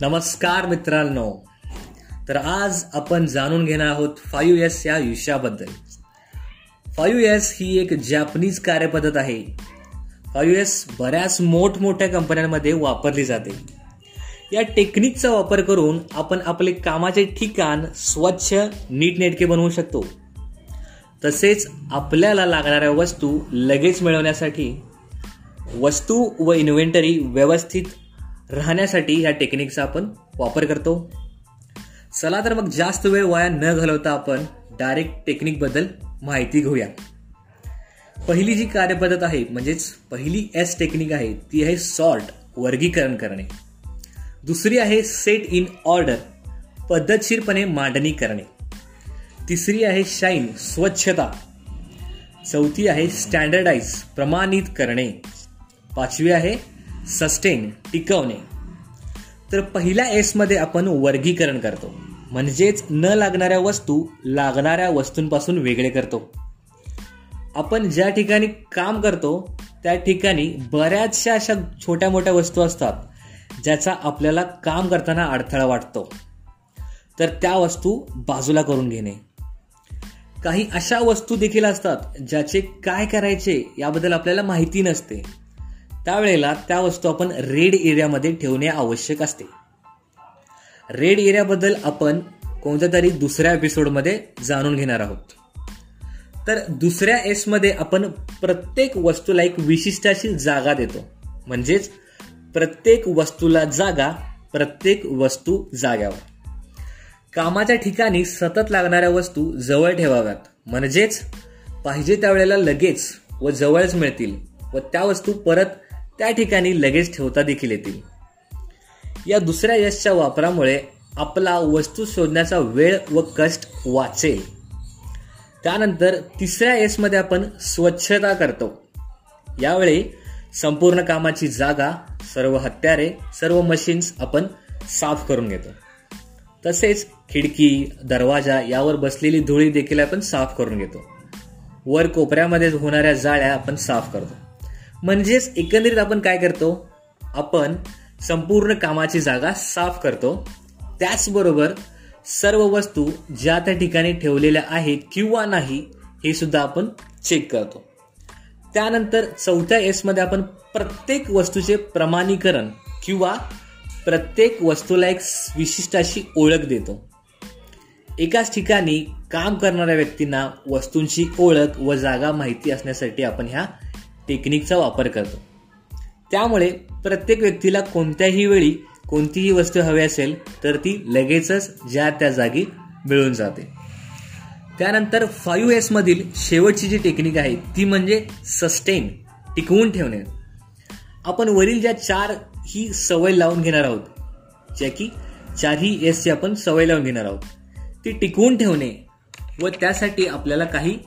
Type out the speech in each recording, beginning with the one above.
नमस्कार मित्रांनो. तर आज आपण जाणून घेणार आहोत फायू एस या विषयाबद्दल. फायू एस ही एक जॅपनीज कार्यपद्धत आहे. फायू एस बऱ्याच मोठमोठ्या कंपन्यांमध्ये वापरली जाते. या टेक्निकचा वापर करून आपण आपले कामाचे ठिकाण स्वच्छ नीटनेटके बनवू शकतो. तसेच आपल्याला लागणाऱ्या वस्तू लगेच मिळवण्यासाठी वस्तू व इन्व्हेंटरी व्यवस्थित राहण्यासाठी ह्या टेक्निकचा आपण वापर करतो. चला तर मग जास्त वेळ वाया न घालवता आपण डायरेक्ट टेक्निकबद्दल माहिती घेऊया. पहिली जी कार्यपद्धत आहे म्हणजेच पहिली एस टेक्निक आहे ती आहे सॉर्ट वर्गीकरण करणे. दुसरी आहे सेट इन ऑर्डर पद्धतशीरपणे मांडणी करणे. तिसरी आहे शाईन स्वच्छता. चौथी आहे स्टँडर्डाइज प्रमाणित करणे. पाचवी आहे सस्टेन टिकवणे. तर पहिल्या एसमध्ये आपण वर्गीकरण करतो. म्हणजेच न लागणाऱ्या वस्तू लागणाऱ्या वस्तूंपासून वेगळे करतो. आपण ज्या ठिकाणी काम करतो त्या ठिकाणी बऱ्याचशा अशा छोट्या मोठ्या वस्तू असतात ज्याचा आपल्याला काम करताना अडथळा वाटतो. तर त्या वस्तू बाजूला करून घेणे. काही अशा वस्तू देखील असतात ज्याचे काय करायचे याबद्दल आपल्याला माहिती नसते. त्यावेळेला त्या वस्तू आपण रेड एरियामध्ये ठेवणे आवश्यक असते. रेड एरियाबद्दल आपण कोणत्या तरी दुसऱ्या एपिसोडमध्ये जाणून घेणार आहोत. तर दुसऱ्या एसमध्ये आपण प्रत्येक वस्तूला एक विशिष्ट अशी जागा देतो. म्हणजेच प्रत्येक वस्तूला जागा प्रत्येक वस्तू जाग्यावर. कामाच्या ठिकाणी सतत लागणाऱ्या वस्तू जवळ ठेवाव्यात. म्हणजेच पाहिजे त्यावेळेला लगेच व जवळच मिळतील व त्या वस्तू परत त्या ठिकाणी लगेच ठेवता देखील येतील. या दुसऱ्या यशच्या वापरामुळे आपला वस्तू शोधण्याचा वेळ व कष्ट वाचेल. त्यानंतर तिसऱ्या यशमध्ये आपण स्वच्छता करतो. यावेळी संपूर्ण कामाची जागा सर्व हत्यारे सर्व मशीन्स आपण साफ करून घेतो. तसेच खिडकी दरवाजा यावर बसलेली धुळी देखील आपण साफ करून घेतो. वर कोपऱ्यामध्ये होणाऱ्या जाळ्या आपण साफ करतो. म्हणजेच एकंदरीत आपण काय करतो? आपण संपूर्ण कामाची जागा साफ करतो. त्याचबरोबर सर्व वस्तू ज्या त्या ठिकाणी ठेवलेल्या आहेत किंवा नाही हे सुद्धा आपण चेक करतो. त्यानंतर चौथ्या एसमध्ये आपण प्रत्येक वस्तूचे प्रमाणीकरण किंवा प्रत्येक वस्तूला एक विशिष्ट अशी ओळख देतो. एकाच ठिकाणी काम करणाऱ्या व्यक्तींना वस्तूंची ओळख व जागा माहिती असण्यासाठी आपण ह्या टेक्निकचा वापर करतो. त्यामुळे प्रत्येक व्यक्तीला कोणत्याही वेळी कोणतीही वस्तू हवी असेल तर ती लगेचच ज्या त्या जागी मिळून जाते. त्यानंतर फायू एसमधील शेवटची जी टेक्निक आहे ती म्हणजे सस्टेन टिकवून ठेवणे. आपण वरील ज्या चार ही सवय लावून घेणार आहोत ज्या की चारही एसची आपण सवय लावून घेणार आहोत ती टिकवून ठेवणे व त्यासाठी आपल्याला काही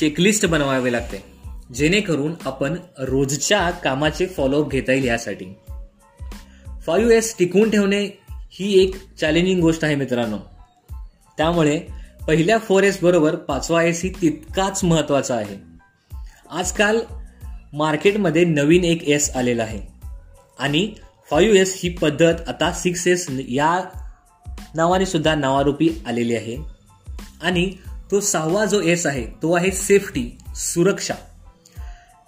चेकलिस्ट बनवावे लागते. जेणेकरून आपण रोजच्या कामाचे फॉलोअप घेता येईल यासाठी. फायू एस टिकवून ठेवणे ही एक चॅलेंजिंग गोष्ट आहे मित्रांनो. त्यामुळे पहिल्या फोर एस बरोबर पाचवा एस ही तितकाच महत्त्वाचा आहे. आजकाल मार्केटमध्ये नवीन एक एस आलेला आहे. आणि फायू एस ही पद्धत आता सिक्स एस या नावाने सुद्धा नावारूपी आलेली आहे. आणि तो सहावा जो एस आहे तो आहे सेफ्टी सुरक्षा.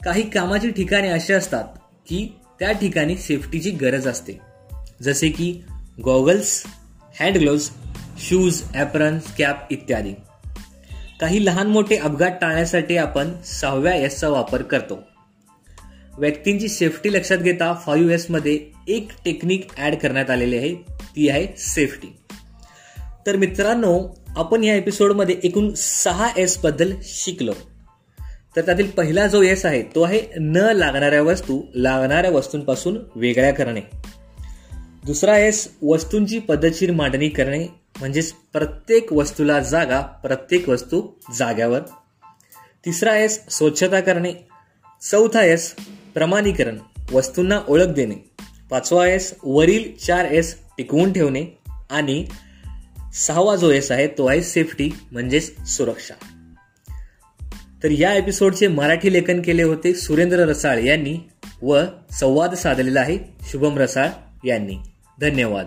काही कामाची ठिकाणे अशी असतात की त्या ठिकाणी सेफ्टीची गरज असते. जसे की goggles hand gloves shoes apron cap इत्यादी. काही लहान मोठे अपघात टाळण्यासाठी आपण सहाव्या एसचा वापर करतो. व्यक्तींची सेफ्टी लक्षात घेता फाईव्ह एसमध्ये एक टेक्निक ऍड करण्यात आलेली आहे. ती आहे सेफ्टी तर मित्रांनो आपण या एपिसोडमध्ये एकूण सहा एसबद्दल शिकलो. तर त्यातील पहिला जो एस आहे तो आहे न लागणाऱ्या वस्तू लागणाऱ्या वस्तूंपासून वेगळ्या करणे. दुसरा एस वस्तूंची पद्धतशीर मांडणी करणे म्हणजेच प्रत्येक वस्तूला जागा प्रत्येक वस्तू जाग्यावर. तिसरा एस स्वच्छता करणे. चौथा एस प्रमाणीकरण वस्तूंना ओळख देणे. पाचवा एस वरील चार एस टिकवून ठेवणे. आणि सहावा जो एस आहे तो आहे सेफ्टी म्हणजेच सुरक्षा. तर या एपिसोडचे मराठी लेखन केले होते सुरेंद्र रसाळ यांनी व संवाद साधलेला आहे शुभम रसाळ यांनी. धन्यवाद.